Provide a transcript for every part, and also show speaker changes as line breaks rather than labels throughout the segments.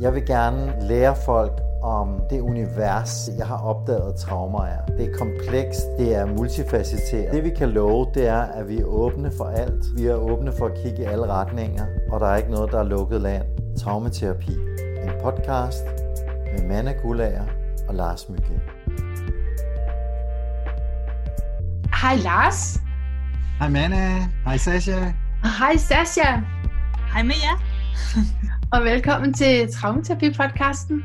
Jeg vil gerne lære folk om det univers, jeg har opdaget traumer er. Det er komplekst, det er multifacetteret. Det vi kan love, det er, at vi er åbne for alt. Vi er åbne for at kigge i alle retninger, og der er ikke noget, der er lukket land. Traumaterapi. En podcast med Manna Gulager og Lars Mygge.
Hej Lars.
Hej Manna. Hej Sasha.
Hej Sasha.
Hej med jer.
og velkommen til Traumaterapi-podcasten.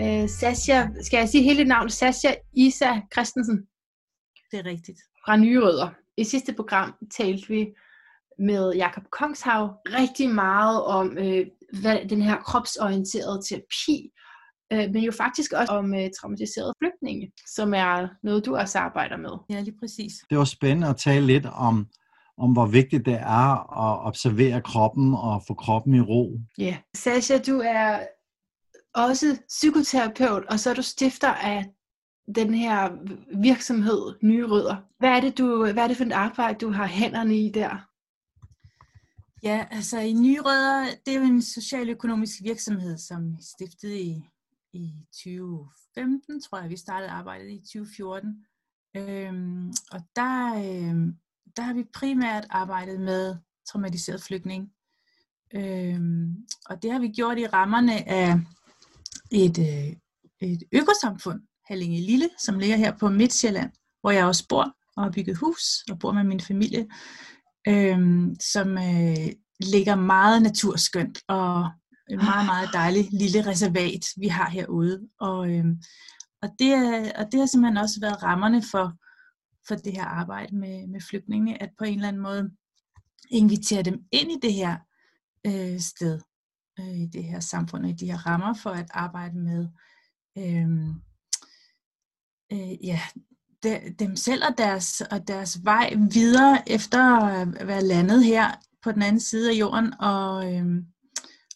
Uh, Sasha, skal jeg sige hele navnet? Sasha Isa Christensen.
Det er rigtigt.
Fra Nye Rødder. I sidste program talte vi med Jakob Kongshav rigtig meget om uh, hvad, den her kropsorienterede terapi, uh, men jo faktisk også om uh, traumatiserede flygtninge, som er noget, du også arbejder med.
Ja, lige præcis.
Det var spændende at tale lidt om om hvor vigtigt det er at observere kroppen og få kroppen i ro.
Ja, yeah. Sasha, du er også psykoterapeut, og så er du stifter af den her virksomhed, Nye Rødder. Hvad er det, du, hvad er det for et arbejde, du har hænderne i der?
Ja, altså i Nye Rødder, det er jo en socialøkonomisk virksomhed, som stiftede i, i 2015, tror jeg, vi startede arbejdet i 2014. Øhm, og der, øhm, der har vi primært arbejdet med traumatiseret flygtning. Øhm, og det har vi gjort i rammerne af et, øh, et økosamfund, Hallinge Lille, som ligger her på Midtjylland, hvor jeg også bor og har bygget hus og bor med min familie, øhm, som øh, ligger meget naturskønt og et meget, meget dejligt lille reservat, vi har herude. Og, øhm, og, det, og det har simpelthen også været rammerne for, for det her arbejde med, med flygtninge, at på en eller anden måde invitere dem ind i det her øh, sted, øh, i det her samfund, og i de her rammer for at arbejde med øh, øh, ja, de, dem selv og deres, og deres vej videre efter at være landet her på den anden side af jorden, og, øh,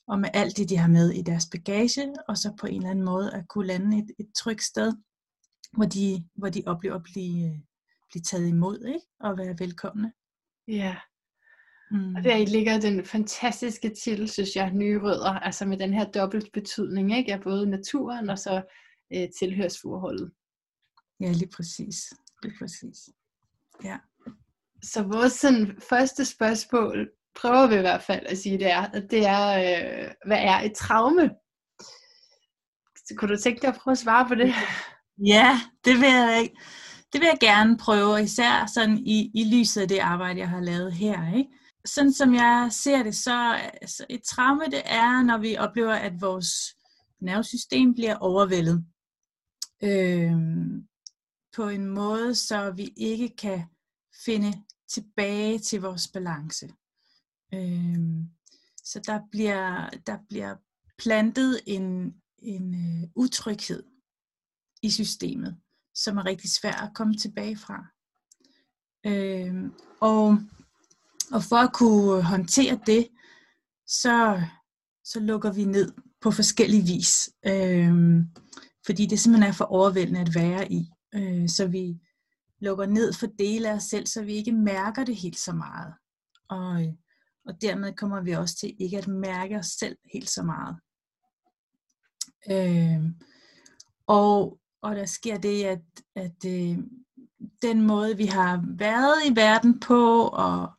og med alt det, de har med i deres bagage, og så på en eller anden måde at kunne lande et, et trygt sted, hvor de, hvor de oplever at blive, øh, blive taget imod ikke? og være velkomne.
Ja. Mm. Og der ligger den fantastiske titel, synes jeg, Nye Rødder, altså med den her dobbelt betydning ikke? af både naturen og så øh, tilhørsforholdet.
Ja, lige præcis. Lige præcis. Ja.
Så vores sådan, første spørgsmål, prøver vi i hvert fald at sige, det er, det er øh, hvad er et traume? Så kunne du tænke dig at prøve at svare på det?
Ja, det vil jeg det vil jeg gerne prøve, især sådan i, i lyset af det arbejde, jeg har lavet her. Ikke? Sådan som jeg ser det, så altså et traume det er, når vi oplever, at vores nervesystem bliver overvældet. Øhm, på en måde, så vi ikke kan finde tilbage til vores balance. Øhm, så der bliver, der bliver plantet en, en uh, utryghed i systemet som er rigtig svært at komme tilbage fra. Øh, og, og for at kunne håndtere det, så, så lukker vi ned på forskellige vis. Øh, fordi det simpelthen er for overvældende at være i. Øh, så vi lukker ned for dele af os selv, så vi ikke mærker det helt så meget. Og, og dermed kommer vi også til ikke at mærke os selv helt så meget. Øh, og og der sker det, at, at øh, den måde, vi har været i verden på, og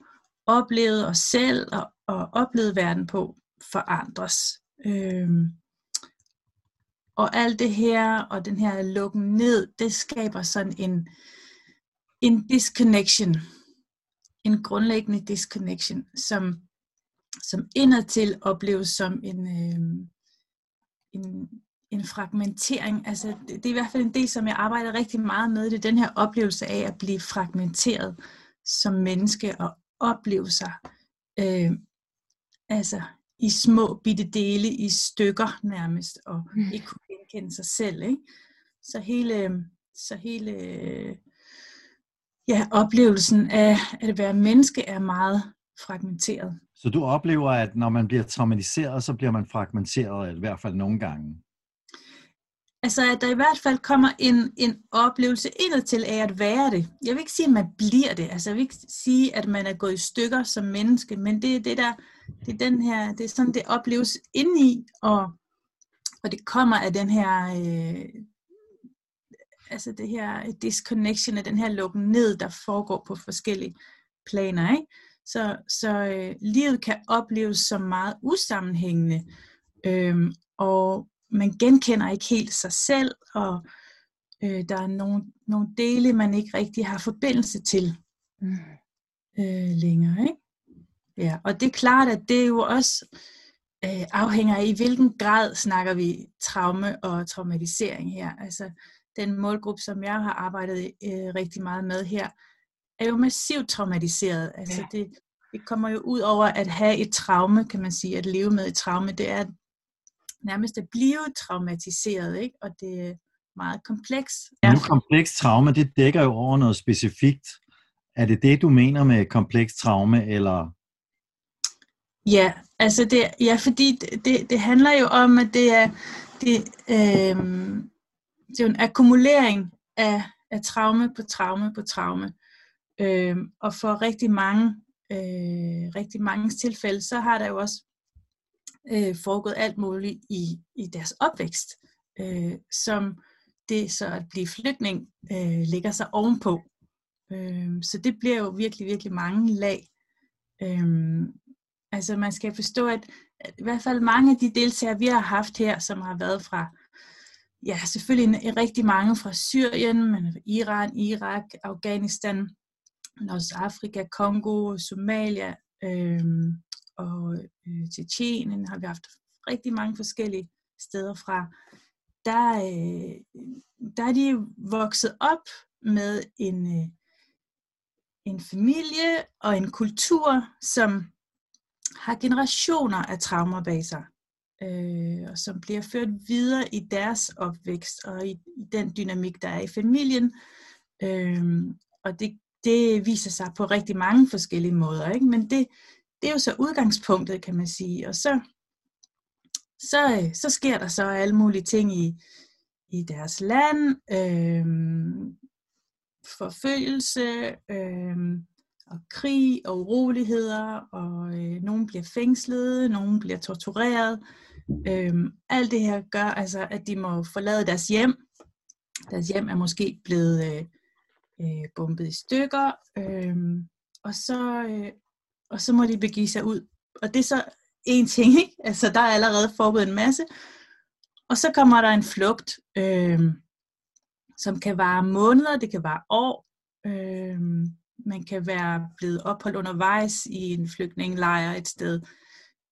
oplevet os selv, og, og oplevet verden på, forandres. Øh, og alt det her, og den her lukken ned, det skaber sådan en, en disconnection. En grundlæggende disconnection, som, som indadtil opleves som en, øh, en, en fragmentering. Altså, det, det er i hvert fald en del, som jeg arbejder rigtig meget med. Det er den her oplevelse af at blive fragmenteret som menneske og opleve sig øh, altså i små bitte dele, i stykker nærmest, og mm. ikke kunne genkende sig selv. Ikke? Så hele, så hele ja, oplevelsen af at være menneske er meget fragmenteret.
Så du oplever, at når man bliver traumatiseret, så bliver man fragmenteret, i hvert fald nogle gange?
Altså, at der i hvert fald kommer en, en oplevelse indad til af at være det. Jeg vil ikke sige, at man bliver det. Altså, jeg vil ikke sige, at man er gået i stykker som menneske, men det er det der, det er den her, det er sådan, det opleves indeni, og, og det kommer af den her, øh, altså det her disconnection, af den her lukken ned, der foregår på forskellige planer. Ikke? Så, så øh, livet kan opleves som meget usammenhængende, øh, og man genkender ikke helt sig selv, og øh, der er nogle, nogle dele, man ikke rigtig har forbindelse til mm. øh, længere. Ikke? Ja, og det er klart, at det jo også øh, afhænger af, i hvilken grad snakker vi traume og traumatisering her. Altså den målgruppe, som jeg har arbejdet øh, rigtig meget med her, er jo massivt traumatiseret. Altså ja. det, det kommer jo ud over at have et traume, kan man sige, at leve med et traume, det er nærmest at blive traumatiseret, ikke? og det er meget kompleks.
Ja. Nu kompleks traume, det dækker jo over noget specifikt. Er det det, du mener med kompleks traume, eller
Ja, altså det, ja, fordi det, det handler jo om, at det er, det, øh, det er en akkumulering af, af traume på traume på traume. Øh, og for rigtig mange, øh, rigtig mange tilfælde, så har der jo også øh, foregået alt muligt i, i deres opvækst, øh, som det så at blive flygtning øh, ligger sig ovenpå. Øh, så det bliver jo virkelig, virkelig mange lag. Øh, Altså man skal forstå, at, at i hvert fald mange af de deltagere, vi har haft her, som har været fra, ja selvfølgelig en, rigtig mange fra Syrien, men Iran, Irak, Afghanistan, men også Afrika, Kongo, Somalia øh, og øh, Tjetjenien har vi haft rigtig mange forskellige steder fra. Der, øh, der er de vokset op med en, øh, en familie og en kultur, som har generationer af traumer bag sig, øh, og som bliver ført videre i deres opvækst og i, i den dynamik, der er i familien. Øh, og det, det viser sig på rigtig mange forskellige måder, ikke? men det, det er jo så udgangspunktet, kan man sige. Og så, så, så sker der så alle mulige ting i, i deres land, øh, forfølgelse, øh, og krig og uroligheder, og øh, nogen bliver fængslet, nogen bliver tortureret. Øhm, alt det her gør altså, at de må forlade deres hjem. Deres hjem er måske blevet øh, øh, bombet i stykker, øh, og, så, øh, og så må de begive sig ud. Og det er så en ting, ikke? Altså, der er allerede forbud en masse. Og så kommer der en flugt, øh, som kan vare måneder, det kan vare år. Øh, man kan være blevet opholdt undervejs i en flygtningelejr et sted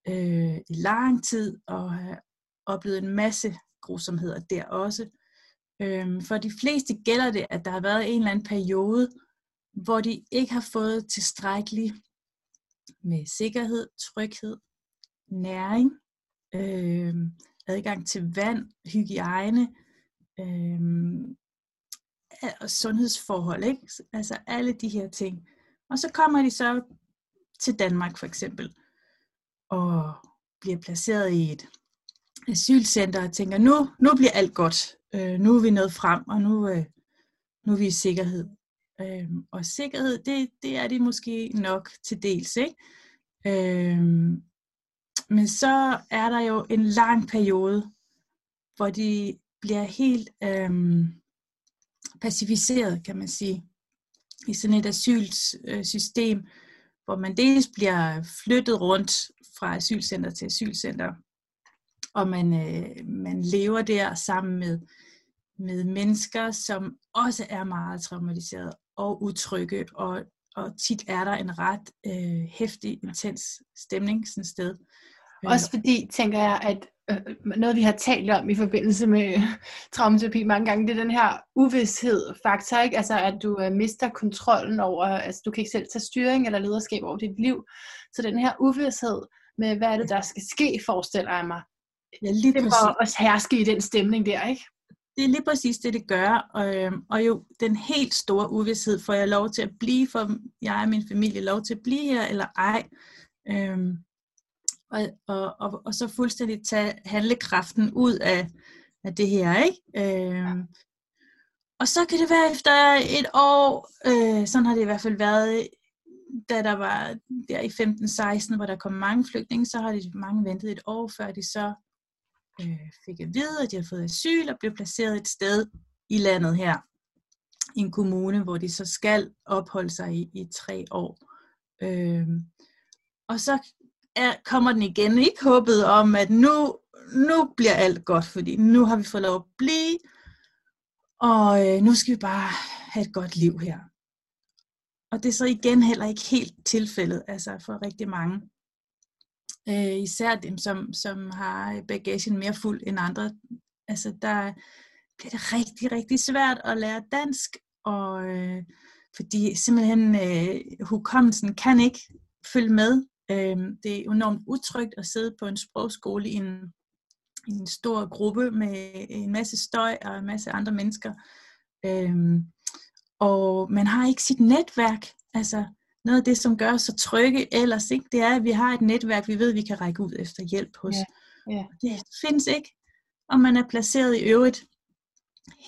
øh, i lang tid og have oplevet en masse grusomheder der også. Øh, for de fleste gælder det, at der har været en eller anden periode, hvor de ikke har fået tilstrækkelig med sikkerhed, tryghed, næring, øh, adgang til vand, hygiejne, øh, og sundhedsforhold, ikke? altså alle de her ting. Og så kommer de så til Danmark for eksempel, og bliver placeret i et asylcenter og tænker, nu, nu bliver alt godt, øh, nu er vi nået frem, og nu, øh, nu er vi i sikkerhed. Øhm, og sikkerhed, det, det er de måske nok til dels, ikke? Øhm, men så er der jo en lang periode, hvor de bliver helt øhm, pacificeret, kan man sige, i sådan et asylsystem, hvor man dels bliver flyttet rundt fra asylcenter til asylcenter, og man, øh, man lever der sammen med, med mennesker, som også er meget traumatiserede, og utrygge, og, og tit er der en ret øh, hæftig, intens stemning sådan et sted.
Også fordi, tænker jeg, at Øh, noget vi har talt om i forbindelse med traumaterapi mange gange, det er den her uvidshed faktor, ikke? Altså at du uh, mister kontrollen over, altså du kan ikke selv tage styring eller lederskab over dit liv. Så den her uvidshed med, hvad er det, der skal ske, forestiller jeg mig. Ja, lige må også herske i den stemning der, ikke?
Det er lige præcis det, det gør. Og, øhm, og jo den helt store uvidshed, får jeg lov til at blive, for jeg og min familie lov til at blive her, eller ej. Øhm, og, og, og, og så fuldstændig tage handlekraften ud af, af det her, ikke? Øhm, og så kan det være efter et år, øh, sådan har det i hvert fald været, da der var der i 15-16, hvor der kom mange flygtninge, så har de mange ventet et år, før de så øh, fik at vide, at de havde fået asyl og blev placeret et sted i landet her, i en kommune, hvor de så skal opholde sig i, i tre år. Øh, og så er, kommer den igen, ikke håbet om, at nu, nu bliver alt godt, fordi nu har vi fået lov at blive, og øh, nu skal vi bare have et godt liv her. Og det er så igen heller ikke helt tilfældet, altså for rigtig mange. Øh, især dem, som, som har øh, bagagen mere fuld end andre. Altså der bliver det rigtig, rigtig svært at lære dansk, og øh, fordi simpelthen øh, hukommelsen kan ikke følge med. Øh, det er enormt utrygt at sidde på en sprogskole i en, i en stor gruppe med en masse støj og en masse andre mennesker. Øh, og man har ikke sit netværk. Altså noget af det, som gør os så trygge ellers, ikke, det er, at vi har et netværk, vi ved, vi kan række ud efter hjælp hos.
Ja, ja.
Det findes ikke, og man er placeret i øvrigt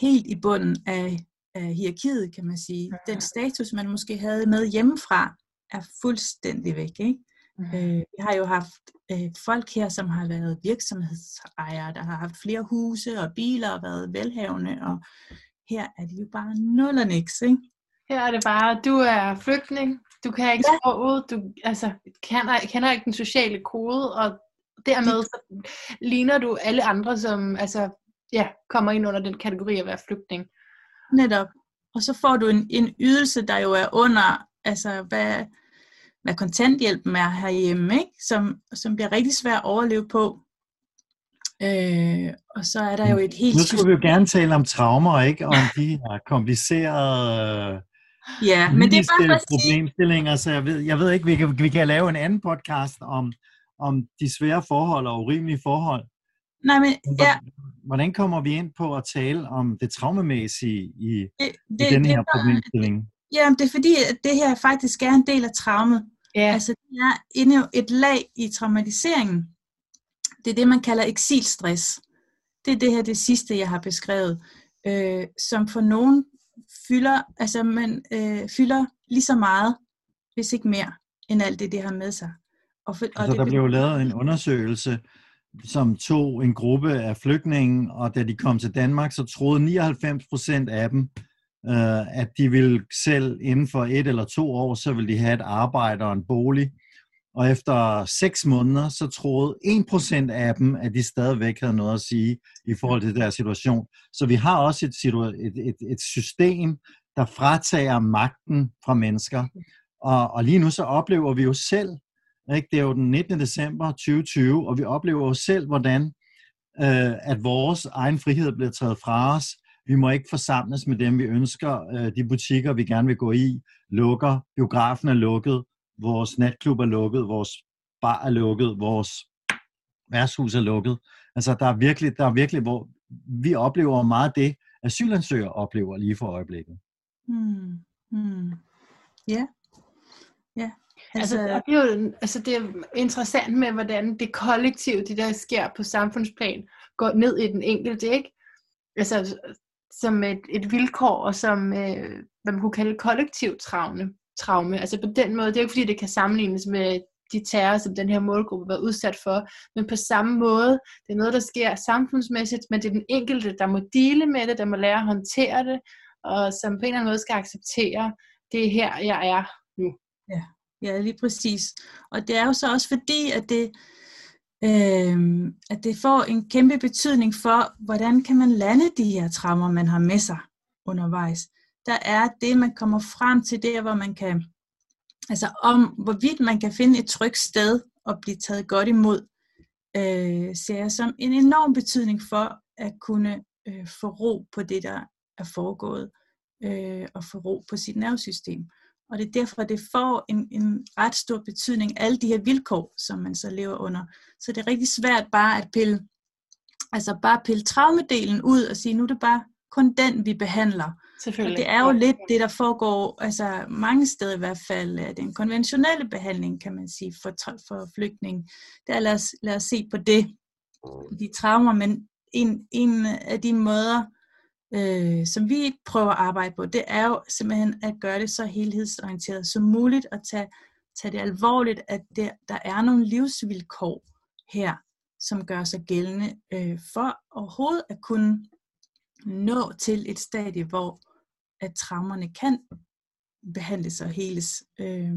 helt i bunden af, af hierarkiet, kan man sige.
Ja.
Den status, man måske havde med hjemmefra, er fuldstændig væk. Ikke?
Mhm.
Øh, vi har jo haft øh, folk her, som har været virksomhedsejere, der har haft flere huse og biler og været velhavende, og her er det jo bare nul og niks, ikke?
Her er det bare, du er flygtning, du kan ikke
Ja.
sproget, du altså, kender, kender ikke den sociale kode, og dermed så ligner du alle andre, som altså, ja, kommer ind under den kategori at være flygtning.
Netop. Og så får du en, en ydelse, der jo er under, altså hvad, hvad kontanthjælpen er herhjemme, ikke? Som, som bliver rigtig svært at overleve på. Øh, og så er der jo et helt
Nu skulle vi jo gerne tale om traumer, ikke? Om de her komplicerede
Ja, men det er bare
problemstillinger, så jeg ved, jeg ved ikke, vi kan, vi kan lave en anden podcast om, om de svære forhold og urimelige forhold.
nej, men ja,
Hvordan- kommer vi ind på at tale om det traumamæssige i,
det,
i
det,
den
det,
her
er bare-
problemstilling?
ja, det er fordi, at det her faktisk er en del af traumet.
Ja,
Altså, det er endnu et lag i traumatiseringen. Det er det, man kalder eksilstress. Det er det her, det sidste, jeg har beskrevet, øh, som for nogen fylder, altså man øh, fylder lige så meget, hvis ikke mere, end alt det, det har med sig. Og for, og
Altså,
det
der blev jo lavet en undersøgelse, som tog en gruppe af flygtninge, og da de kom til Danmark, så troede 99 procent af dem, øh, at de ville selv inden for et eller to år, så ville de have et arbejde og en bolig. Og efter seks måneder, så troede 1% af dem, at de stadigvæk havde noget at sige i forhold til deres situation. Så vi har også et, et, et, et system, der fratager magten fra mennesker. Og, og lige nu så oplever vi jo selv, ikke? det er jo den 19. december 2020, og vi oplever jo selv, hvordan øh, at vores egen frihed bliver taget fra os. Vi må ikke forsamles med dem, vi ønsker. Øh, de butikker, vi gerne vil gå i, lukker. Biografen er lukket. Vores natklub er lukket. Vores bar er lukket. Vores værtshus er lukket. Altså, der er virkelig, der er virkelig hvor vi oplever meget det, asylansøgere oplever lige for øjeblikket.
Hmm. Ja. Ja.
altså,
Altså,
det, er jo, altså, det er interessant med, hvordan det kollektive, det der sker på samfundsplan, går ned i den enkelte, ikke? Altså, som et, et vilkår, og som, øh, hvad man kunne kalde kollektiv traume. Altså på den måde, det er jo ikke fordi, det kan sammenlignes med de terror, som den her målgruppe var udsat for, men på samme måde, det er noget, der sker samfundsmæssigt, men det er den enkelte, der må dele med det, der må lære at håndtere det, og som på en eller anden måde skal acceptere, det er her, jeg er nu.
Ja, lige præcis. Og det er jo så også fordi, at det, øh, at det får en kæmpe betydning for, hvordan kan man lande de her traumer, man har med sig undervejs. Der er det, man kommer frem til der, hvor man kan, altså om hvorvidt man kan finde et trygt sted og blive taget godt imod, øh, ser jeg som en enorm betydning for at kunne øh, få ro på det, der er foregået, øh, og få ro på sit nervesystem. Og det er derfor, at det får en, en ret stor betydning, alle de her vilkår, som man så lever under. Så det er rigtig svært bare at pille, altså bare pille traumedelen ud og sige, nu er det bare kun den, vi behandler. Og
Selvfølgelig.
det er jo lidt det, der foregår, altså mange steder i hvert fald, er den konventionelle behandling, kan man sige, for, for flygtning. Der lad os, lad os se på det, de traumer, men en, en af de måder, øh, som vi prøver at arbejde på, det er jo simpelthen at gøre det så helhedsorienteret som muligt, og tage, tage det alvorligt, at der, der er nogle livsvilkår her, som gør sig gældende øh, for overhovedet at kunne nå til et stadie, hvor at traumerne kan behandles og heles. Øh,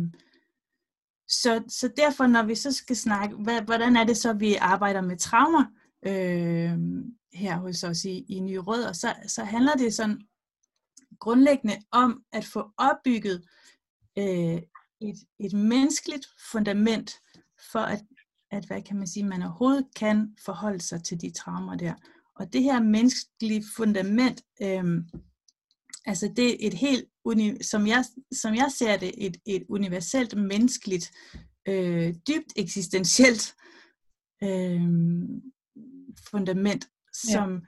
så, så derfor, når vi så skal snakke, hvad, hvordan er det så, vi arbejder med traumer øh, her hos os i, i Nye Rødder, så, så handler det sådan grundlæggende om at få opbygget øh, et, et menneskeligt fundament for at, at, hvad kan man sige, man overhovedet kan forholde sig til de traumer der. Og det her menneskelige fundament, øh, altså det er et helt, som jeg, som jeg ser det, et, et universelt menneskeligt, øh, dybt eksistentielt øh, fundament, som, ja.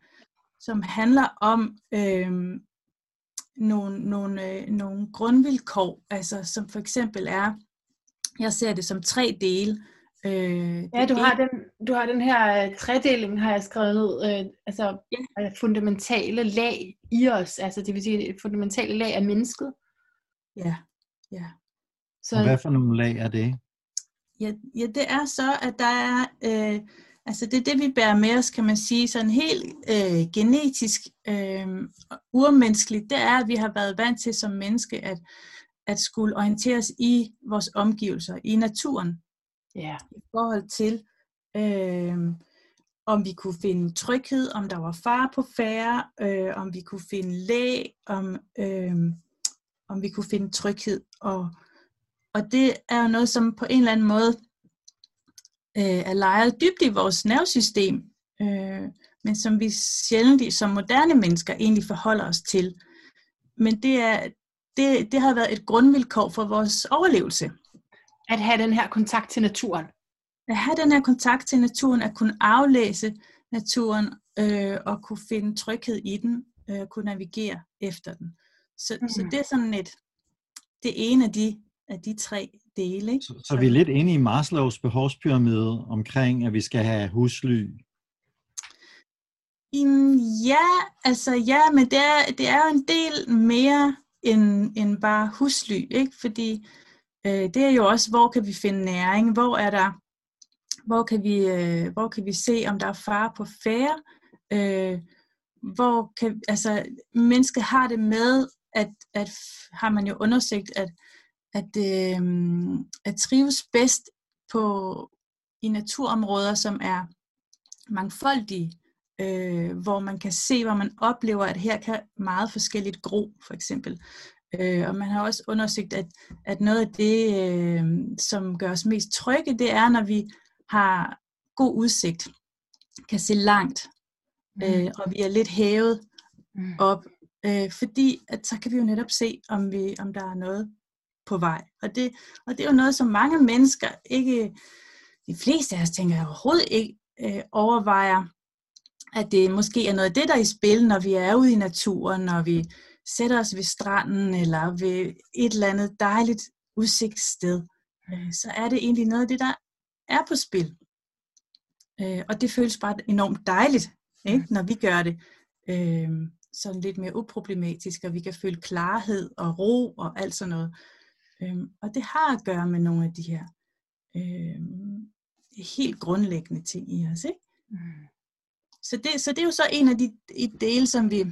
som handler om øh, nogle, nogle, øh, nogle grundvilkår, altså som for eksempel er, jeg ser det som tre dele.
Øh, ja, du har, den, du har den her uh, tredeling, har jeg skrevet ned, uh, altså ja. uh, fundamentale lag i os, altså det vil sige fundamentale lag af mennesket.
Ja, ja.
Så, Og hvad for nogle lag er det?
Ja, ja det er så, at der er, øh, altså det er det, vi bærer med os, kan man sige, sådan helt øh, genetisk, øh, urmenneskeligt, det er, at vi har været vant til som menneske, at, at skulle orienteres i vores omgivelser, i naturen.
Ja.
I forhold til, øh, om vi kunne finde tryghed, om der var far på færre, øh, om vi kunne finde læg, om, øh, om vi kunne finde tryghed. Og, og det er jo noget, som på en eller anden måde øh, er lejret dybt i vores nervesystem, øh, men som vi sjældent som moderne mennesker egentlig forholder os til. Men det, er, det, det har været et grundvilkår for vores overlevelse.
At have den her kontakt til naturen.
At have den her kontakt til naturen, at kunne aflæse naturen øh, og kunne finde tryghed i den, øh, kunne navigere efter den. Så, mm. så det er sådan et, det ene af de, af de tre dele. Ikke?
Så, så vi er lidt inde i Maslows behovspyramide omkring, at vi skal have husly.
Um, ja, altså ja, men det er, det er jo en del mere end, end bare husly, ikke? Fordi øh, det er jo også, hvor kan vi finde næring, hvor er der, hvor kan vi, øh, hvor kan vi se, om der er fare på færre, øh, hvor kan, altså mennesket har det med, at, at har man jo undersøgt, at at, øh, at trives bedst på i naturområder, som er mangfoldige, øh, hvor man kan se, hvor man oplever, at her kan meget forskelligt gro, for eksempel. Øh, og man har også undersøgt, at, at noget af det, øh, som gør os mest trygge, det er, når vi har god udsigt, kan se langt, mm. øh, og vi er lidt hævet mm. op, øh, fordi at så kan vi jo netop se, om, vi, om der er noget på vej. Og det, og det er jo noget, som mange mennesker ikke, de fleste af os tænker overhovedet ikke øh, overvejer, at det måske er noget af det, der er i spil, når vi er ude i naturen, når vi sætter os ved stranden, eller ved et eller andet dejligt udsigtssted, øh, så er det egentlig noget af det, der er på spil. Øh, og det føles bare enormt dejligt, ikke, når vi gør det. Øh, sådan lidt mere uproblematisk, og vi kan føle klarhed og ro og alt sådan noget. Øhm, og det har at gøre med nogle af de her øhm, helt grundlæggende ting i os. Ikke? Mm. Så, det, så det er jo så en af de, de dele, som vi,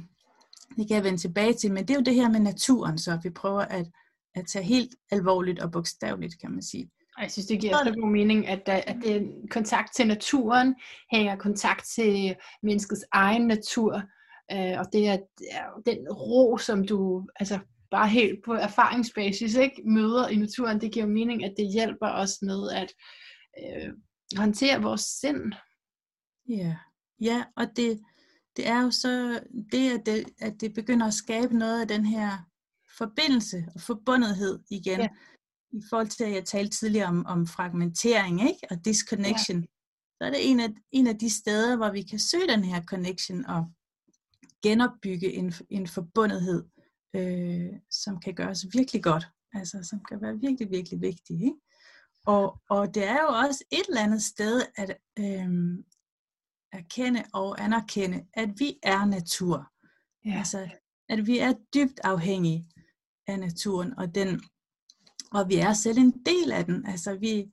vi kan vende tilbage til, men det er jo det her med naturen, så vi prøver at, at tage helt alvorligt og bogstaveligt, kan man sige.
Jeg synes, det giver så god mening, at, der, at det kontakt til naturen hænger kontakt til menneskets egen natur, øh, og det er, er den ro, som du altså, bare helt på erfaringsbasis ikke, møder i naturen, det giver mening, at det hjælper os med at øh, håndtere vores sind.
Ja, ja og det, det er jo så det at, det, at det begynder at skabe noget af den her forbindelse og forbundethed igen. Ja. I forhold til, at jeg talte tidligere om, om fragmentering ikke? og disconnection. Ja. Så er det en af, en af de steder, hvor vi kan søge den her connection og genopbygge en, en forbundethed øh, som kan gøres virkelig godt. Altså, som kan være virkelig, virkelig vigtige. Ikke? Og, og det er jo også et eller andet sted at øh, erkende og anerkende, at vi er natur. Ja. Altså, at vi er dybt afhængige af naturen, og den og vi er selv en del af den. Altså vi,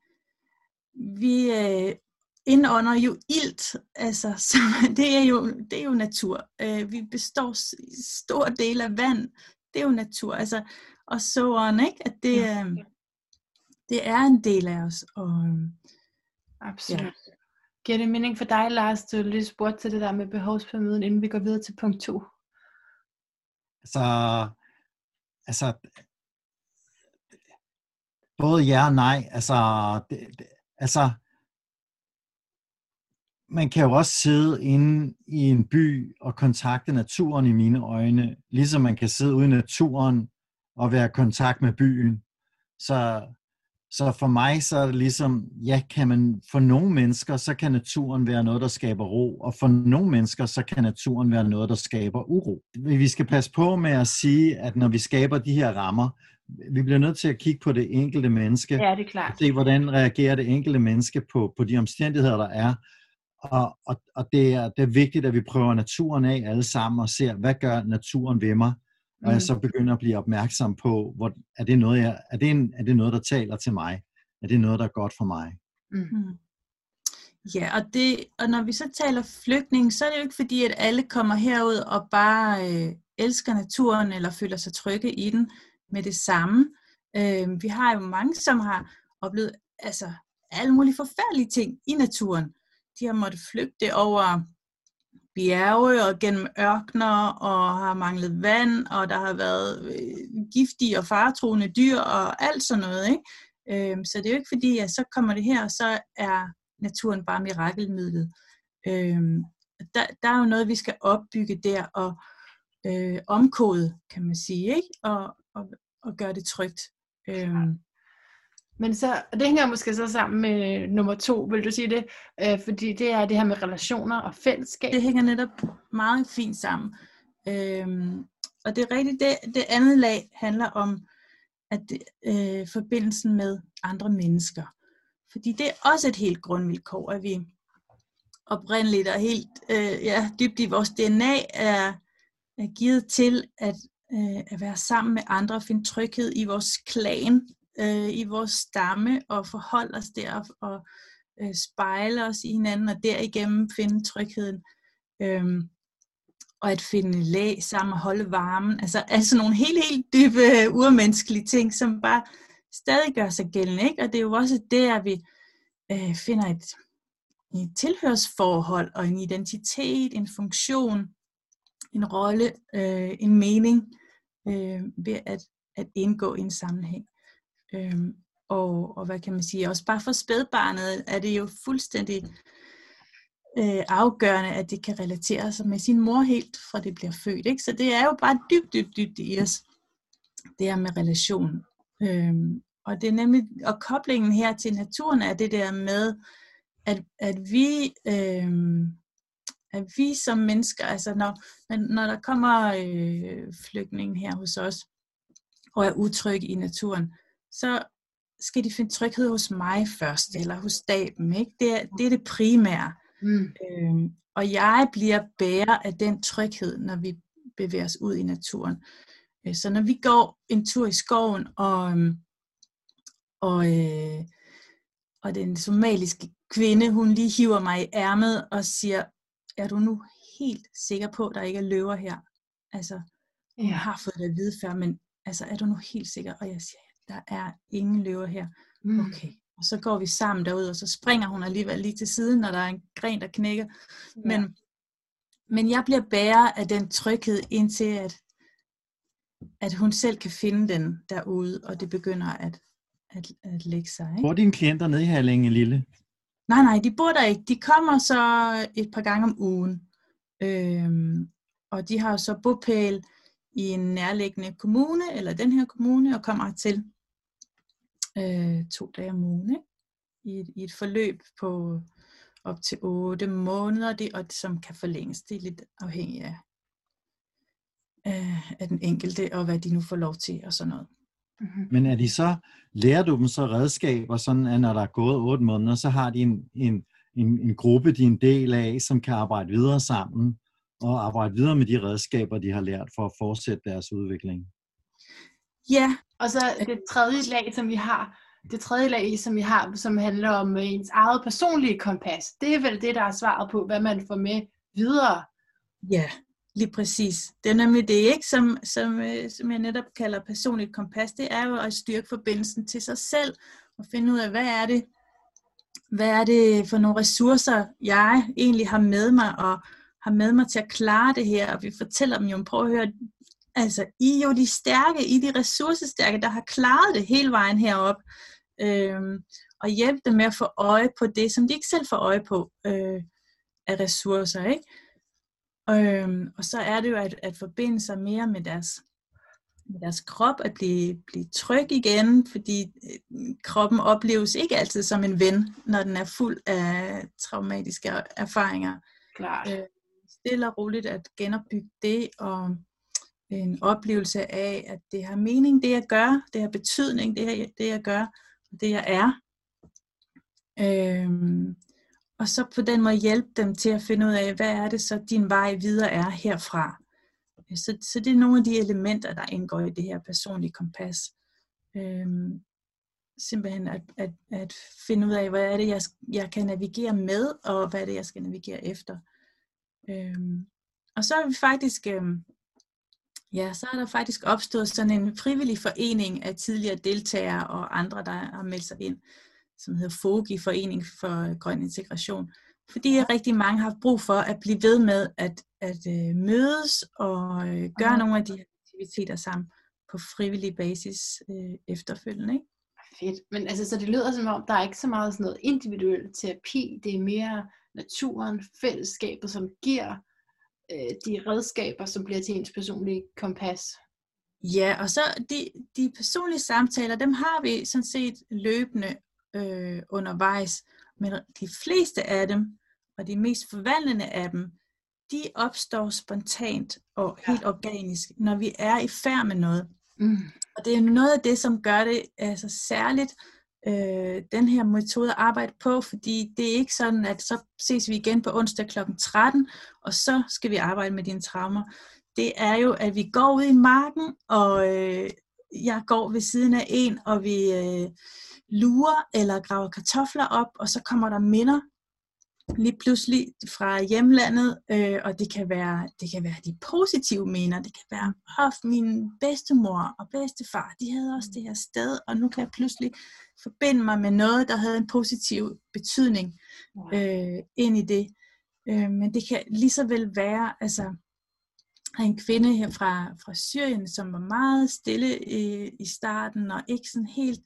vi øh, indånder jo ilt, altså, så det er jo, det er jo natur. Øh, vi består stor del af vand, det er jo natur, altså, og såren, ikke? At det, ja. øh, det er en del af os. Og, øh,
Absolut. Ja. Giver det mening for dig, Lars, du lige spurgte til det der med behovspyramiden, inden vi går videre til punkt 2?
Altså, altså både ja og nej. Altså, det, det, altså, man kan jo også sidde inde i en by og kontakte naturen i mine øjne, ligesom man kan sidde ude i naturen og være i kontakt med byen. Så, så for mig så er det ligesom, ja, kan man, for nogle mennesker, så kan naturen være noget, der skaber ro, og for nogle mennesker, så kan naturen være noget, der skaber uro. Vi skal passe på med at sige, at når vi skaber de her rammer, vi bliver nødt til at kigge på det enkelte menneske.
Ja, det er klart.
Se, hvordan reagerer det enkelte menneske på, på de omstændigheder, der er. Og, og, og det, er, det er vigtigt, at vi prøver naturen af alle sammen og ser, hvad gør naturen ved mig? Og jeg mm. så begynder at blive opmærksom på, hvor, er, det noget, jeg, er, det en, er det noget, der taler til mig? Er det noget, der er godt for mig?
Mm. Ja, og, det, og når vi så taler flygtning, så er det jo ikke fordi, at alle kommer herud og bare øh, elsker naturen eller føler sig trygge i den med det samme. Øh, vi har jo mange, som har oplevet altså, alle mulige forfærdelige ting i naturen. De har måttet flygte over bjerge og gennem ørkner og har manglet vand, og der har været øh, giftige og faretruende dyr og alt sådan noget. Ikke? Øhm, så det er jo ikke fordi, at så kommer det her, og så er naturen bare mirakelmidlet. Øhm, der, der er jo noget, vi skal opbygge der og øh, omkode, kan man sige, ikke? Og, og, og gøre det trygt. Øhm.
Men så, det hænger måske så sammen med nummer to, vil du sige det? Øh, fordi det er det her med relationer og fællesskab.
Det hænger netop meget fint sammen. Øhm, og det er rigtigt, det, det andet lag handler om at øh, forbindelsen med andre mennesker. Fordi det er også et helt grundvilkår, at vi oprindeligt og helt øh, ja, dybt i vores DNA er, er givet til at øh, at være sammen med andre og finde tryghed i vores klan, øh, i vores stamme og forholde os der og, og øh, spejle os i hinanden og derigennem finde trygheden. Øh, og at finde lag sammen og holde varmen. Altså, altså nogle helt, helt dybe øh, urmenneskelige ting, som bare stadig gør sig gældende. Ikke? Og det er jo også der, vi øh, finder et, et tilhørsforhold og en identitet, en funktion, en rolle, øh, en mening øh, ved at, at indgå i en sammenhæng. Øh, og, og hvad kan man sige, også bare for spædbarnet er det jo fuldstændig øh, afgørende, at det kan relatere sig med sin mor helt fra det bliver født. Ikke? Så det er jo bare dybt, dybt, dybt i os, det her med relation. Øh, og det er nemlig, og koblingen her til naturen er det der med, at, at vi øh, at vi som mennesker, altså når, når der kommer øh, flygtningen her hos os, og er utrygge i naturen, så skal de finde tryghed hos mig først, eller hos staben. Ikke? Det, er, det er det primære. Mm. Øhm, og jeg bliver bærer af den tryghed, når vi bevæger os ud i naturen. Øh, så når vi går en tur i skoven, og, og, øh, og den somaliske kvinde, hun lige hiver mig i ærmet og siger, er du nu helt sikker på, at der ikke er løver her? Altså, jeg har fået det at vide før, men altså, er du nu helt sikker? Og jeg siger, der er ingen løver her. Mm. Okay. Og så går vi sammen derud, og så springer hun alligevel lige til siden, når der er en gren, der knækker. Ja. Men, men jeg bliver bærer af den tryghed, indtil at, at hun selv kan finde den derude, og det begynder at, at, at lægge sig. Ikke?
Hvor er dine klienter nede i Herlænge Lille?
Nej, nej, de bor der ikke. De kommer så et par gange om ugen. Øhm, og de har så bopæl i en nærliggende kommune, eller den her kommune, og kommer til øh, to dage om ugen. Ikke? I, et, I et forløb på op til 8 måneder, det, og som kan forlænges. Det er lidt afhængigt af, af, af den enkelte, og hvad de nu får lov til, og sådan noget.
Mm-hmm. Men er de så, lærer du dem så redskaber, sådan at når der er gået otte måneder, så har de en, en, en, en gruppe, de er en del af, som kan arbejde videre sammen, og arbejde videre med de redskaber, de har lært for at fortsætte deres udvikling?
Ja, og så det tredje lag, som vi har, det tredje lag, som vi har, som handler om ens eget personlige kompas. Det er vel det, der er svaret på, hvad man får med videre.
Ja, lige præcis. Det er nemlig det, ikke? Som, som, øh, som jeg netop kalder personligt kompas. Det er jo at styrke forbindelsen til sig selv og finde ud af, hvad er det, hvad er det for nogle ressourcer, jeg egentlig har med mig, og har med mig til at klare det her. Og vi fortæller dem jo, prøv at høre, altså I er jo de stærke, I er de ressourcestærke, der har klaret det hele vejen herop. Øhm, og hjælpe dem med at få øje på det, som de ikke selv får øje på øh, af ressourcer. Ikke? Øhm, og så er det jo at, at forbinde sig mere med deres, med deres krop, at blive, blive tryg igen, fordi øh, kroppen opleves ikke altid som en ven, når den er fuld af traumatiske erfaringer.
Klart.
Øh, stille og roligt at genopbygge det, og en oplevelse af, at det har mening, det jeg gør, det har betydning, det jeg, det jeg gør, og det jeg er. Øhm, og så på den måde hjælpe dem til at finde ud af, hvad er det så din vej videre er herfra. Øh, så, så det er nogle af de elementer, der indgår i det her personlige kompas. Øhm, simpelthen at, at, at finde ud af, hvad er det, jeg, jeg kan navigere med, og hvad er det, jeg skal navigere efter. Øhm, og så er vi faktisk, øhm, ja, så er der faktisk opstået sådan en frivillig forening af tidligere deltagere og andre, der har meldt sig ind, som hedder FOGI, Forening for Grøn Integration. Fordi rigtig mange har brug for at blive ved med at, at øh, mødes og øh, gøre nogle af de her aktiviteter sammen på frivillig basis øh, efterfølgende. Ikke?
Fedt. Men altså, så det lyder som om, der er ikke så meget sådan noget individuel terapi. Det er mere naturen, fællesskabet, som giver øh, de redskaber, som bliver til ens personlige kompas.
Ja, og så de, de personlige samtaler, dem har vi sådan set løbende øh, undervejs. Men de fleste af dem, og de mest forvandlende af dem, de opstår spontant og helt ja. organisk, når vi er i færd med noget. Mm. Og det er noget af det, som gør det altså særligt øh, den her metode at arbejde på, fordi det er ikke sådan, at så ses vi igen på onsdag kl. 13, og så skal vi arbejde med dine traumer. Det er jo, at vi går ud i marken, og øh, jeg går ved siden af en, og vi øh, lurer eller graver kartofler op, og så kommer der minder lige pludselig fra hjemlandet, øh, og det kan, være, det kan være de positive minder, det kan være, at min bedstemor og bedstefar, de havde også det her sted, og nu kan jeg pludselig forbinde mig med noget, der havde en positiv betydning øh, ind i det. Øh, men det kan lige så vel være, altså, en kvinde her fra, fra Syrien, som var meget stille i, i starten, og ikke sådan helt,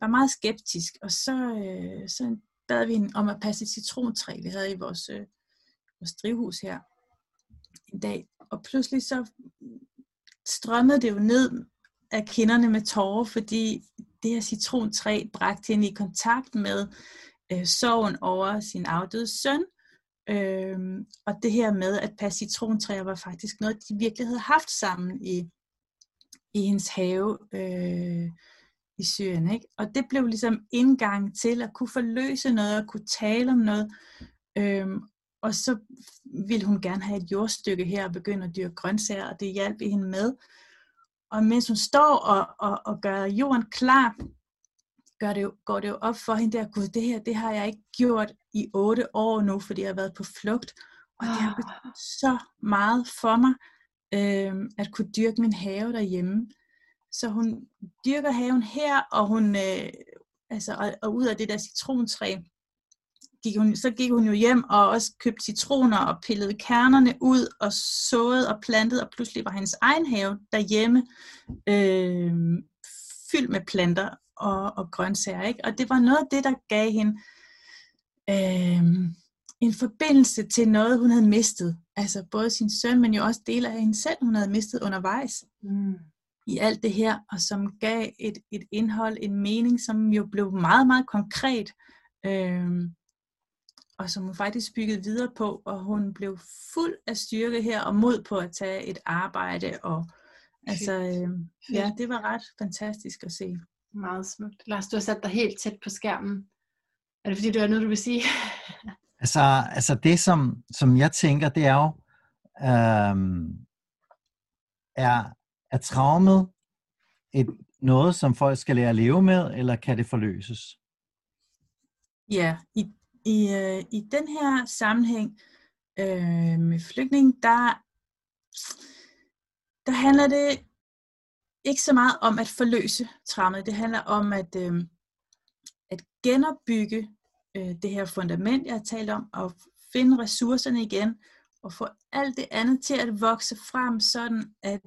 var meget skeptisk, og så, øh, så bad vi hende om at passe et citrontræ, vi havde i vores, øh, vores drivhus her en dag. Og pludselig så strømmede det jo ned af kinderne med tårer, fordi det her citrontræ bragte hende i kontakt med øh, sorgen over sin afdøde søn. Øhm, og det her med at passe citrontræer var faktisk noget, de virkelig havde haft sammen i, i hendes have. Øh, i Syrien. Ikke? Og det blev ligesom indgang til at kunne forløse noget, og kunne tale om noget. Øhm, og så ville hun gerne have et jordstykke her og begynde at dyrke grøntsager, og det hjalp hende med. Og mens hun står og, og, og gør jorden klar, gør det jo, går det jo op for hende der, gud, det her, det har jeg ikke gjort i otte år nu, fordi jeg har været på flugt. Og det har betydet så meget for mig, øh, at kunne dyrke min have derhjemme. Så hun dyrker haven her, og hun, øh, altså, og, og ud af det der citrontræ, gik hun, så gik hun jo hjem og også købte citroner og pillede kernerne ud og såede og plantede, og pludselig var hendes egen have derhjemme øh, fyldt med planter og, og grøntsager. Ikke? Og det var noget af det, der gav hende øh, en forbindelse til noget, hun havde mistet. Altså både sin søn, men jo også dele af hende selv, hun havde mistet undervejs. Mm i alt det her, og som gav et, et indhold, en mening, som jo blev meget, meget konkret, øh, og som hun faktisk byggede videre på, og hun blev fuld af styrke her, og mod på at tage et arbejde, og altså, øh, ja, det var ret fantastisk at se.
Meget smukt. Lars, du har sat dig helt tæt på skærmen. Er det fordi, du har noget, du vil sige?
altså, altså det, som, som jeg tænker, det er jo, øh, er, er traumet et, noget, som folk skal lære at leve med, eller kan det forløses?
Ja, i, i, øh, i den her sammenhæng øh, med flygtning, der, der handler det ikke så meget om at forløse traumet. Det handler om at, øh, at genopbygge øh, det her fundament, jeg har talt om, og finde ressourcerne igen, og få alt det andet til at vokse frem, sådan at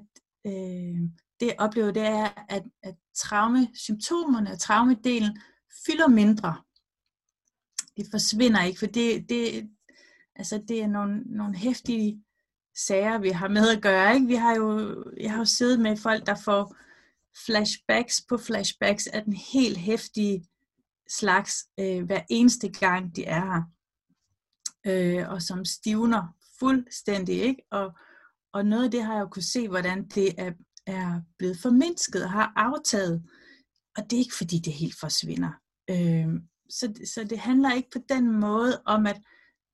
øh, det jeg oplever, det er, at, at traumesymptomerne og traumedelen fylder mindre. Det forsvinder ikke, for det, det, altså det er nogle, nogle hæftige sager, vi har med at gøre. Ikke? Vi har jo, jeg har jo siddet med folk, der får flashbacks på flashbacks af den helt hæftige slags øh, hver eneste gang, de er her. Øh, og som stivner fuldstændig. Ikke? Og, og noget af det har jeg jo kunne se, hvordan det er, er blevet formindsket og har aftaget. Og det er ikke fordi, det helt forsvinder. Øh, så, så det handler ikke på den måde om at,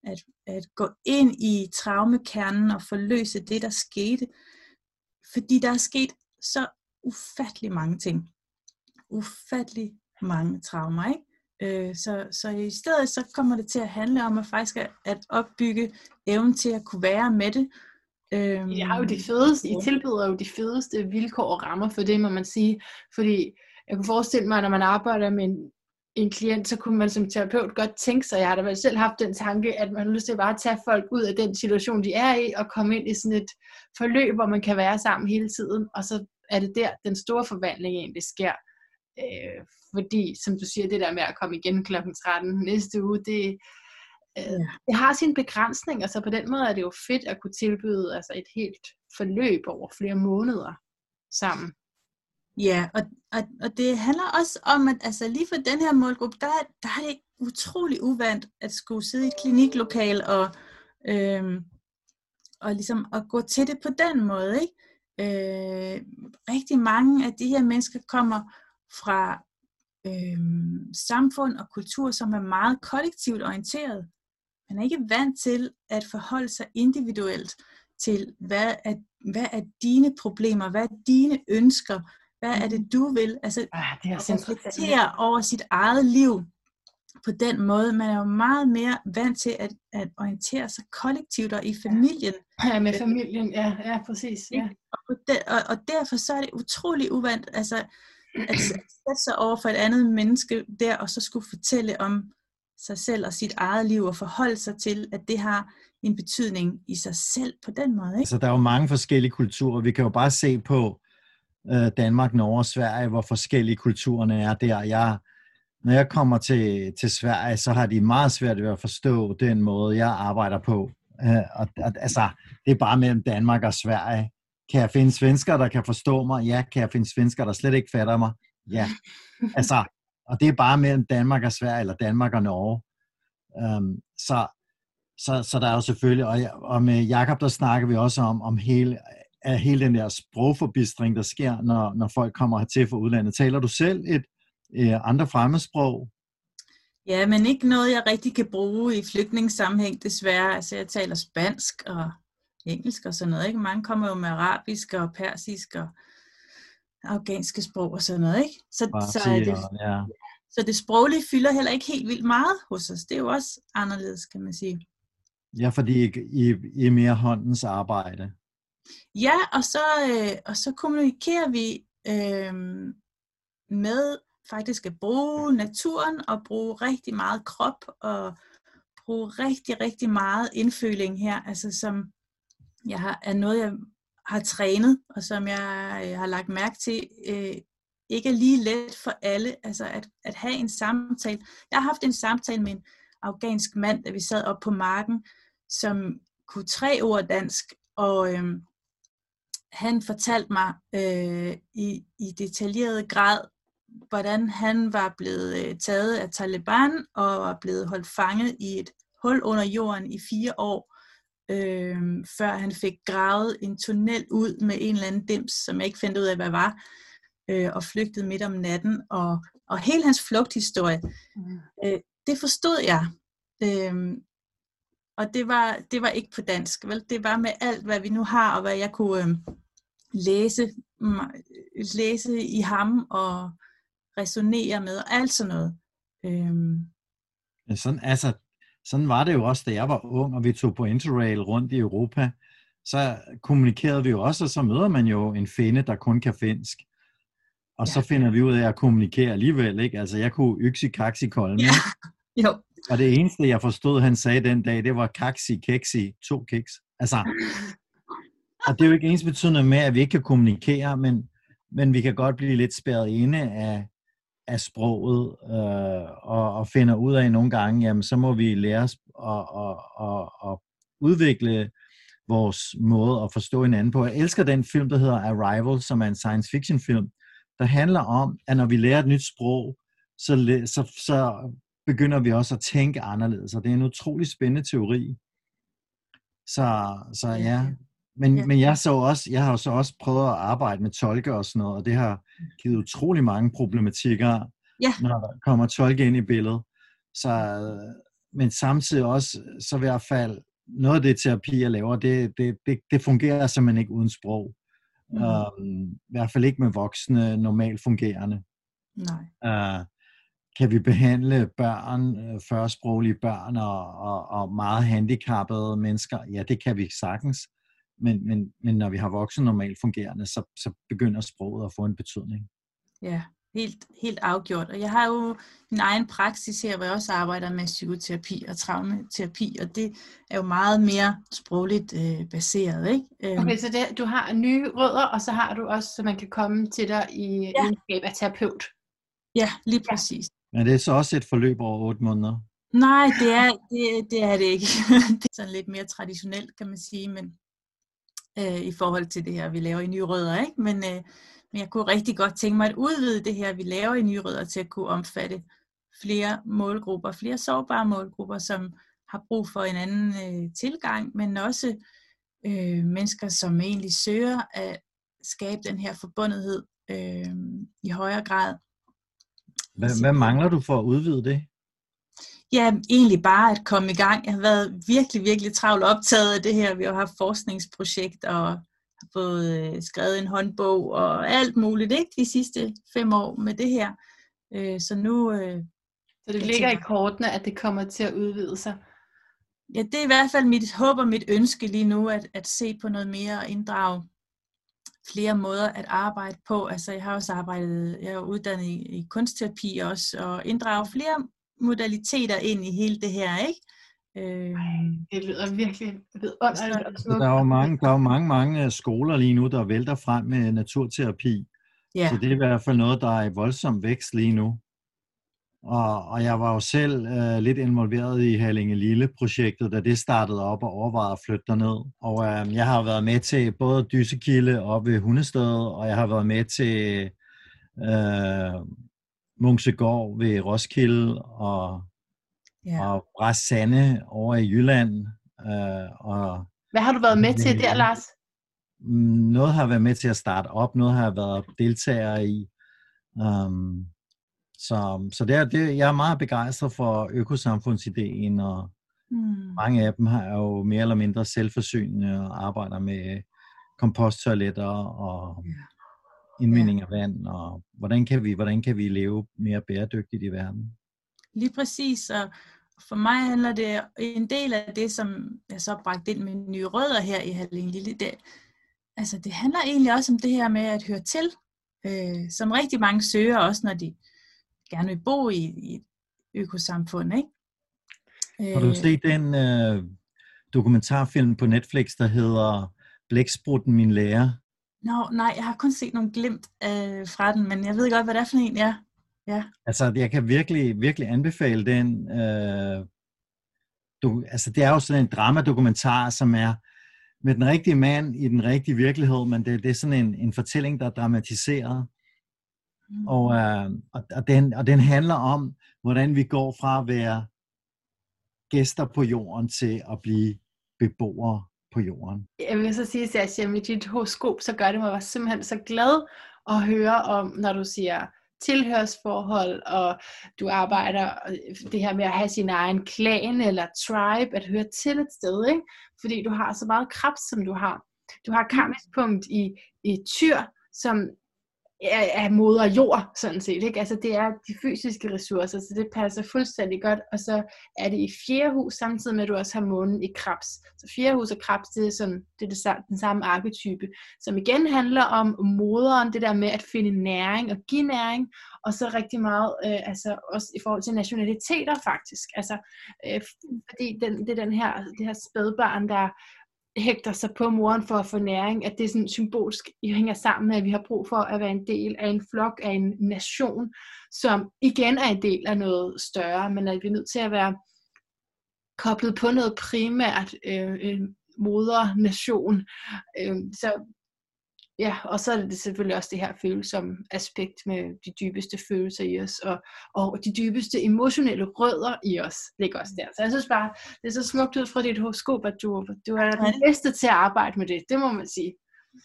at, at gå ind i traumekernen og forløse det, der skete. Fordi der er sket så ufattelig mange ting. Ufattelig mange traumer, ikke? Øh, så, så i stedet så kommer det til at handle om at faktisk at opbygge evnen til at kunne være med det.
Øhm, I har jo de fedeste, I tilbyder jo de fedeste vilkår og rammer for det, må man sige. Fordi jeg kunne forestille mig, når man arbejder med en, en klient, så kunne man som terapeut godt tænke sig, jeg har da vel selv haft den tanke, at man har lyst til at bare tage folk ud af den situation, de er i, og komme ind i sådan et forløb, hvor man kan være sammen hele tiden, og så er det der, den store forvandling egentlig sker. Øh, fordi, som du siger, det der med at komme igen kl. 13 næste uge, det, øh, det har sine begrænsninger, så på den måde er det jo fedt at kunne tilbyde altså et helt forløb over flere måneder sammen.
Ja, og, og, og det handler også om, at altså lige for den her målgruppe, der, der er det utrolig uvandt at skulle sidde i et kliniklokal og, øhm, og ligesom at gå til det på den måde. Ikke? Øh, rigtig mange af de her mennesker kommer fra øh, samfund og kultur, som er meget kollektivt orienteret. Man er ikke vant til at forholde sig individuelt til, hvad er, hvad er dine problemer, hvad er dine ønsker, hvad er det, du vil? Altså,
ja, det er
at reflektere over sit eget liv på den måde. Man er jo meget mere vant til at, at orientere sig kollektivt og i familien.
Ja, med familien, ja, ja præcis. Ja.
Og, der, og, og derfor så er det utrolig uvandt, altså at sætte sig over for et andet menneske der, og så skulle fortælle om sig selv og sit eget liv, og forholde sig til, at det har en betydning i sig selv på den måde. Ikke?
Altså, der er jo mange forskellige kulturer. Vi kan jo bare se på øh, Danmark, Norge og Sverige, hvor forskellige kulturerne er der. Jeg, når jeg kommer til, til Sverige, så har de meget svært ved at forstå den måde, jeg arbejder på. Øh, og, og, altså, det er bare mellem Danmark og Sverige. Kan jeg finde svensker, der kan forstå mig? Ja. Kan jeg finde svensker, der slet ikke fatter mig? Ja. Altså, og det er bare mellem Danmark og Sverige, eller Danmark og Norge. Øhm, så, så, så der er jo selvfølgelig, og, og med Jakob der snakker vi også om, om hele, af hele den der sprogforbistring, der sker, når, når folk kommer hertil fra udlandet. Taler du selv et øh, andre fremmedsprog?
Ja, men ikke noget, jeg rigtig kan bruge i flygtningssammenhæng, desværre. Altså, jeg taler spansk og engelsk og sådan noget. Ikke? Mange kommer jo med arabisk og persisk og afghanske sprog og sådan noget. Ikke? Så, så, er det, ja. så det sproglige fylder heller ikke helt vildt meget hos os. Det er jo også anderledes, kan man sige.
Ja, fordi I, I er mere håndens arbejde.
Ja, og så, øh, og så kommunikerer vi øh, med faktisk at bruge naturen og bruge rigtig meget krop og bruge rigtig, rigtig meget indføling her, altså som jeg har, er noget, jeg har trænet, og som jeg, øh, har lagt mærke til, øh, ikke er lige let for alle, altså at, at have en samtale. Jeg har haft en samtale med en afghansk mand, da vi sad op på marken, som kunne tre ord dansk, og øh, han fortalte mig øh, i, i detaljeret grad, hvordan han var blevet øh, taget af Taliban og var blevet holdt fanget i et hul under jorden i fire år, øh, før han fik gravet en tunnel ud med en eller anden dims, som jeg ikke fandt ud af, hvad var, øh, og flygtede midt om natten. Og, og hele hans flugthistorie, mm. øh, det forstod jeg. Øh, og det var, det var ikke på dansk, vel? Det var med alt, hvad vi nu har, og hvad jeg kunne øh, læse læse i ham og resonere med, og alt sådan noget.
Ja, sådan, altså, sådan var det jo også, da jeg var ung, og vi tog på Interrail rundt i Europa. Så kommunikerede vi jo også, og så møder man jo en finde, der kun kan finsk. Og ja. så finder vi ud af at kommunikere alligevel, ikke? Altså, jeg kunne yksi, kaksi, kolme. Ja.
Jo.
Og det eneste, jeg forstod, han sagde den dag, det var kaksi, keksi, to kiks. Altså, og det er jo ikke ens betydende med, at vi ikke kan kommunikere, men, men vi kan godt blive lidt spærret inde af, af sproget, øh, og, og finder ud af nogle gange, jamen så må vi lære os at, at, at, at udvikle vores måde at forstå hinanden på. Jeg elsker den film, der hedder Arrival, som er en science fiction film, der handler om, at når vi lærer et nyt sprog, så, så, så begynder vi også at tænke anderledes, og det er en utrolig spændende teori. Så, så ja, men, ja. men jeg, så også, jeg har jo så også prøvet at arbejde med tolke og sådan noget, og det har givet utrolig mange problematikker,
ja.
når der kommer tolke ind i billedet. Så, men samtidig også, så i hvert fald, noget af det terapi, jeg laver, det, det, det, det fungerer simpelthen ikke uden sprog. Mm. Um, I hvert fald ikke med voksne, normalt fungerende.
Nej.
Uh, kan vi behandle børn, øh, førsproglige børn og, og, og meget handicappede mennesker? Ja, det kan vi sagtens. Men, men, men når vi har voksne normalt fungerende, så, så begynder sproget at få en betydning.
Ja, helt, helt afgjort. Og jeg har jo min egen praksis her, hvor jeg også arbejder med psykoterapi og traumaterapi, og det er jo meget mere sprogligt øh, baseret. Ikke?
Øhm. Okay, så det, du har nye rødder, og så har du også, så man kan komme til dig i ja. egenskab af terapeut.
Ja, lige præcis.
Men det er så også et forløb over otte måneder?
Nej, det er det, det, er det ikke. det er sådan lidt mere traditionelt, kan man sige, men øh, i forhold til det her, vi laver i Nye Rødder. Ikke? Men, øh, men jeg kunne rigtig godt tænke mig at udvide det her, vi laver i Nye Rødder, til at kunne omfatte flere målgrupper, flere sårbare målgrupper, som har brug for en anden øh, tilgang, men også øh, mennesker, som egentlig søger at skabe den her forbundethed øh, i højere grad.
Hvad, hvad mangler du for at udvide det?
Ja, egentlig bare at komme i gang. Jeg har været virkelig, virkelig travlt optaget af det her. Vi har haft forskningsprojekt og har fået øh, skrevet en håndbog og alt muligt ikke de sidste fem år med det her. Øh, så nu... Øh,
så det ligger i kortene, at det kommer til at udvide sig?
Ja, det er i hvert fald mit håb og mit ønske lige nu, at, at se på noget mere og inddrage flere måder at arbejde på. Altså jeg har også arbejdet, jeg er uddannet i, i kunstterapi også, og inddrage flere modaliteter ind i hele det her, ikke?
Øh, det lyder virkelig vidunderligt.
Så der er jo mange, der er jo mange, mange øh, skoler lige nu, der vælter frem med naturterapi. Ja. Så det er i hvert fald noget, der er i voldsom vækst lige nu. Og, og jeg var jo selv øh, lidt involveret i Hallinge Lille-projektet, da det startede op og overvejede at flytte derned. Og øh, jeg har været med til både Dysekilde op ved Hundested, og jeg har været med til øh, Munksegård ved Roskilde og, ja. og Brassande over i Jylland. Øh, og
Hvad har du været med til der, Lars?
Noget har jeg været med til at starte op, noget har jeg været deltager i. Um, så, så det er, det, jeg er meget begejstret for økosamfundsideen, og mm. mange af dem har jo mere eller mindre selvforsynende og arbejder med komposttoiletter og ja indvinding af vand, og hvordan kan, vi, hvordan kan vi leve mere bæredygtigt i verden?
Lige præcis, og for mig handler det, en del af det, som jeg så bragt ind med nye rødder her i Halling Lille, det, altså det handler egentlig også om det her med at høre til, øh, som rigtig mange søger, også når de gerne vil bo i, i et økosamfund. Ikke?
Har du øh. set den øh, dokumentarfilm på Netflix, der hedder Blæksprutten, min lærer?
Nå, nej, jeg har kun set nogle glimt øh, fra den, men jeg ved godt, hvad det er for en, ja. ja.
Altså, jeg kan virkelig, virkelig anbefale den. Øh, du, altså, det er jo sådan en dramadokumentar, som er med den rigtige mand i den rigtige virkelighed, men det, det er sådan en, en fortælling, der er dramatiseret. Mm. Og, øh, og, og, den, og den handler om, hvordan vi går fra at være gæster på jorden til at blive beboere på jorden.
Jeg vil så sige, at med dit horoskop, så gør det mig simpelthen så glad at høre om, når du siger tilhørsforhold, og du arbejder det her med at have sin egen klan eller tribe, at høre til et sted, ikke? fordi du har så meget kraft, som du har. Du har karmisk punkt i, i tyr, som af, af moder jord, sådan set. Ikke? Altså det er de fysiske ressourcer, så det passer fuldstændig godt. Og så er det i fjerde hus, samtidig med at du også har månen i krebs. Så fjerde hus og krebs, det er, sådan, det er det, den samme arketype, som igen handler om moderen, det der med at finde næring og give næring, og så rigtig meget, øh, altså også i forhold til nationaliteter faktisk. Altså, øh, fordi den, det er den her, det her spædbarn, der hægter sig på moren for at få næring, at det er sådan symbolsk I hænger sammen med, at vi har brug for at være en del af en flok, af en nation, som igen er en del af noget større, men at vi er nødt til at være koblet på noget primært, øh, øh en modernation. Øh, så Ja, og så er det selvfølgelig også det her følsomme aspekt med de dybeste følelser i os, og, og de dybeste emotionelle rødder i os ligger også der. Så jeg synes bare, det er så smukt ud fra dit horoskop, at du, du er den bedste til at arbejde med det, det må man sige.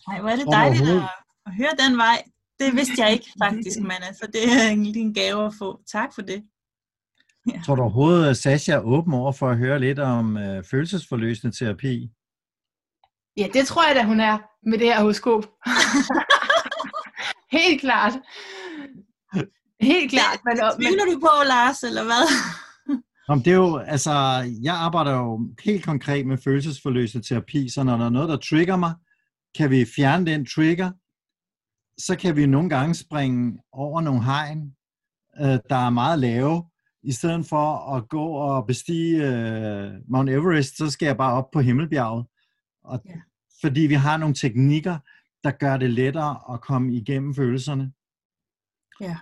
Nej, hvor er det dejligt at, at høre den vej. Det vidste jeg ikke faktisk, Manna, så det er en, en gave at få. Tak for det.
Ja. Tror du overhovedet, at Sasha er åben over for at høre lidt om øh, følelsesforløsende terapi?
Ja, det tror jeg da, hun er med det her horoskop. Helt klart. Helt klart.
Men, Tvivler men... du på, Lars, eller hvad?
Om det er jo, altså, jeg arbejder jo helt konkret med følelsesforløsende terapi, så når der er noget, der trigger mig, kan vi fjerne den trigger, så kan vi nogle gange springe over nogle hegn, øh, der er meget lave, i stedet for at gå og bestige øh, Mount Everest, så skal jeg bare op på Himmelbjerget. Og, ja. Fordi vi har nogle teknikker, der gør det lettere at komme igennem følelserne.
Ja.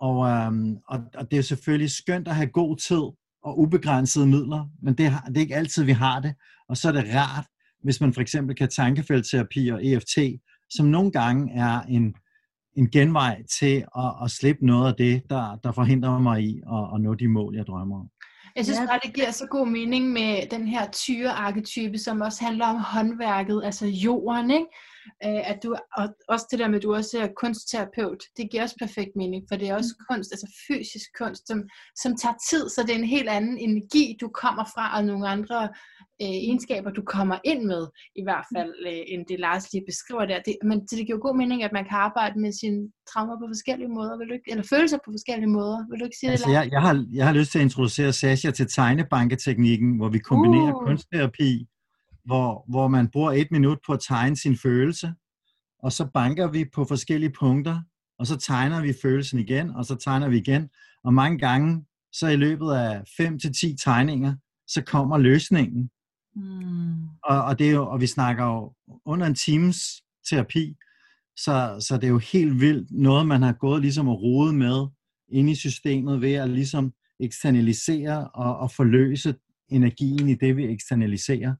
Og, øhm, og, og det er selvfølgelig skønt at have god tid og ubegrænsede midler, men det, det er ikke altid, vi har det. Og så er det rart, hvis man for eksempel kan tankefeltterapi og EFT, som nogle gange er en, en genvej til at, at slippe noget af det, der, der forhindrer mig i at, at nå de mål, jeg drømmer om.
Jeg synes bare, det giver så god mening med den her tyre-arketype, som også handler om håndværket, altså jorden, ikke? Øh, at du, og også det der med, at du også er kunstterapeut, det giver også perfekt mening, for det er også mm. kunst, altså fysisk kunst, som, som tager tid, så det er en helt anden energi, du kommer fra, og nogle andre øh, egenskaber, du kommer ind med, i hvert fald, øh, end det Lars lige beskriver der. Det, men det giver god mening, at man kan arbejde med sine traumer på forskellige måder, vil du ikke, eller følelser på forskellige måder. Vil du ikke sige
altså,
det,
Lars? Jeg, jeg, har, jeg har lyst til at introducere Sasha til tegnebanketeknikken, hvor vi kombinerer uh. kunstterapi hvor, hvor man bruger et minut på at tegne sin følelse, og så banker vi på forskellige punkter, og så tegner vi følelsen igen, og så tegner vi igen. Og mange gange, så i løbet af 5 til 10 tegninger, så kommer løsningen. Mm. Og, og, det er jo, og vi snakker jo under en times terapi, så, så det er jo helt vildt noget, man har gået ligesom at rode med inde i systemet ved at ligesom eksternalisere og, og forløse energien i det, vi eksternaliserer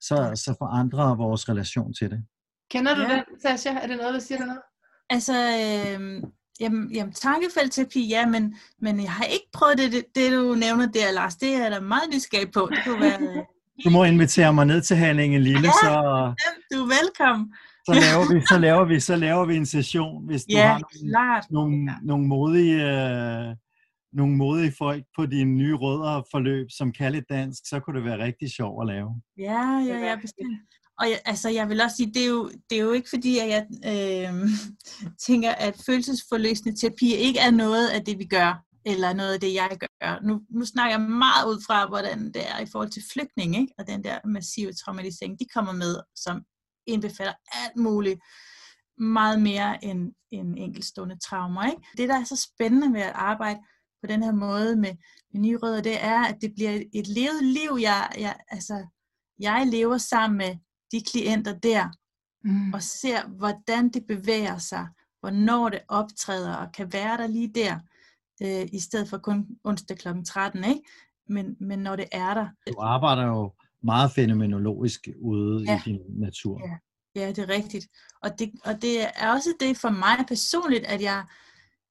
så, så forandrer vores relation til det.
Kender du ja. den, Sasha? Er det noget, der siger dig noget?
Altså, øh, jamen, jamen tankefeltterapi, ja, men, men jeg har ikke prøvet det, det, det, du nævner der, Lars. Det er der meget nysgerrig på. Det kunne være...
Du må invitere mig ned til Herningen Lille, ja, så...
du er velkommen.
Så laver vi, så laver vi, så laver vi en session, hvis du
ja,
har nogle,
klart.
nogle, nogle modige øh, nogle modige folk på dine nye rødder forløb, som kan lidt dansk, så kunne det være rigtig sjovt at lave.
Ja, ja, ja, bestemt. Og jeg, altså, jeg vil også sige, det er jo, det er jo ikke fordi, at jeg øh, tænker, at følelsesforløsende terapi ikke er noget af det, vi gør, eller noget af det, jeg gør. Nu, nu snakker jeg meget ud fra, hvordan det er i forhold til flygtning, ikke? og den der massive traumatisering, de kommer med, som indbefatter alt muligt meget mere end, end enkeltstående traumer. Ikke? Det, der er så spændende ved at arbejde på den her måde med, med nye rødder, det er, at det bliver et levet liv, jeg, jeg, altså, jeg lever sammen med de klienter der, mm. og ser, hvordan det bevæger sig, hvornår det optræder, og kan være der lige der, øh, i stedet for kun onsdag kl. 13, ikke? Men, men når det er der.
Du arbejder jo meget fænomenologisk ude ja. i din natur.
Ja. ja, det er rigtigt. Og det, og det er også det for mig personligt, at jeg,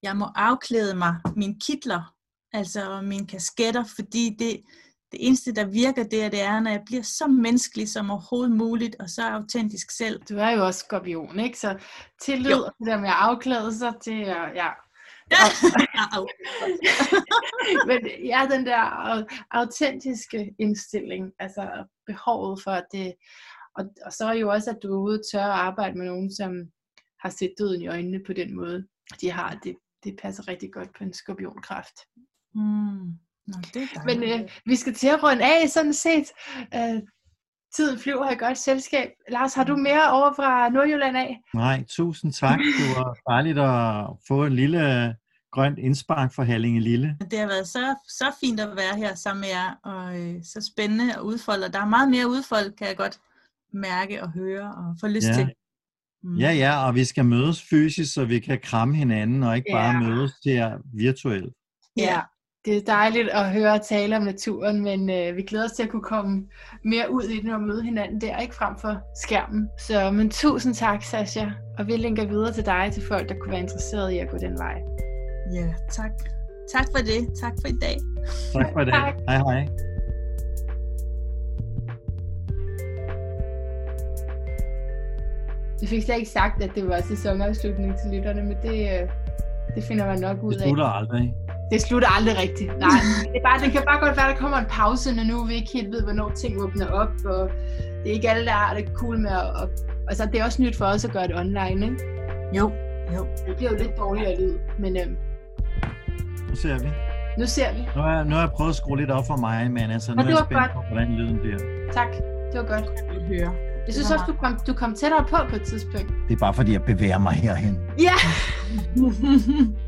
jeg må afklæde mig mine kitler, altså mine kasketter, fordi det, det eneste, der virker der, det er, når jeg bliver så menneskelig som overhovedet muligt, og så autentisk selv.
Du er jo også skorpion, ikke? Så tillid jo. det der med at afklæde sig til, ja,
Ja.
Men ja, den der autentiske indstilling, altså behovet for det, og, og så er jo også, at du er ude tør at arbejde med nogen, som har set døden i øjnene på den måde, de har. Det, det passer rigtig godt på en skorpionkræft.
Mm. Nå, det er
Men øh, vi skal til at runde af, sådan set. Øh, tiden flyver i godt selskab. Lars, har du mere over fra Nordjylland af?
Nej, tusind tak. Det var dejligt at få en lille grønt indspark for Hallinge Lille.
Det har været så, så fint at være her sammen med jer, og øh, så spændende at udfolde. Der er meget mere udfold, kan jeg godt mærke og høre og få lyst
Ja.
til. Mm.
Ja, ja, og vi skal mødes fysisk, så vi kan kramme hinanden, og ikke bare
Ja.
mødes der virtuelt.
Ja, det er dejligt at høre og tale om naturen, men øh, vi glæder os til at kunne komme mere ud i den og møde hinanden der, ikke frem for skærmen. Så men tusind tak, Sasha, og vi linker videre til dig, til folk, der kunne være interesserede i at gå den vej.
ja, tak. Tak for det. Tak for i dag.
Tak for i dag.
Tak.
Hej hej.
Vi fik slet ikke sagt, at det var sæsonafslutning til lytterne, men det, øh, det finder man nok ud
Det
af.
slutter aldrig.
Det slutter aldrig rigtigt. Nej, det, er bare, det kan bare godt være, at der kommer en pause, når nu vi ikke helt ved, hvornår ting åbner op, og det er ikke alle, der har det cool med at... Og, altså, det er også nyt for os at gøre det online, ikke?
Jo, jo.
Det bliver jo lidt dårligere lyd, men øhm,
Nu ser vi.
nu ser vi.
Nu har, nu har jeg prøvet at skrue lidt op for mig, men altså, nu er
det
jeg
var
spændt
godt.
på, hvordan lyden bliver.
Tak, det var godt.
Jeg vil høre.
Jeg synes også, du kom, du kom tættere på på et tidspunkt.
Det er bare fordi, jeg bevæger mig herhen.
Ja!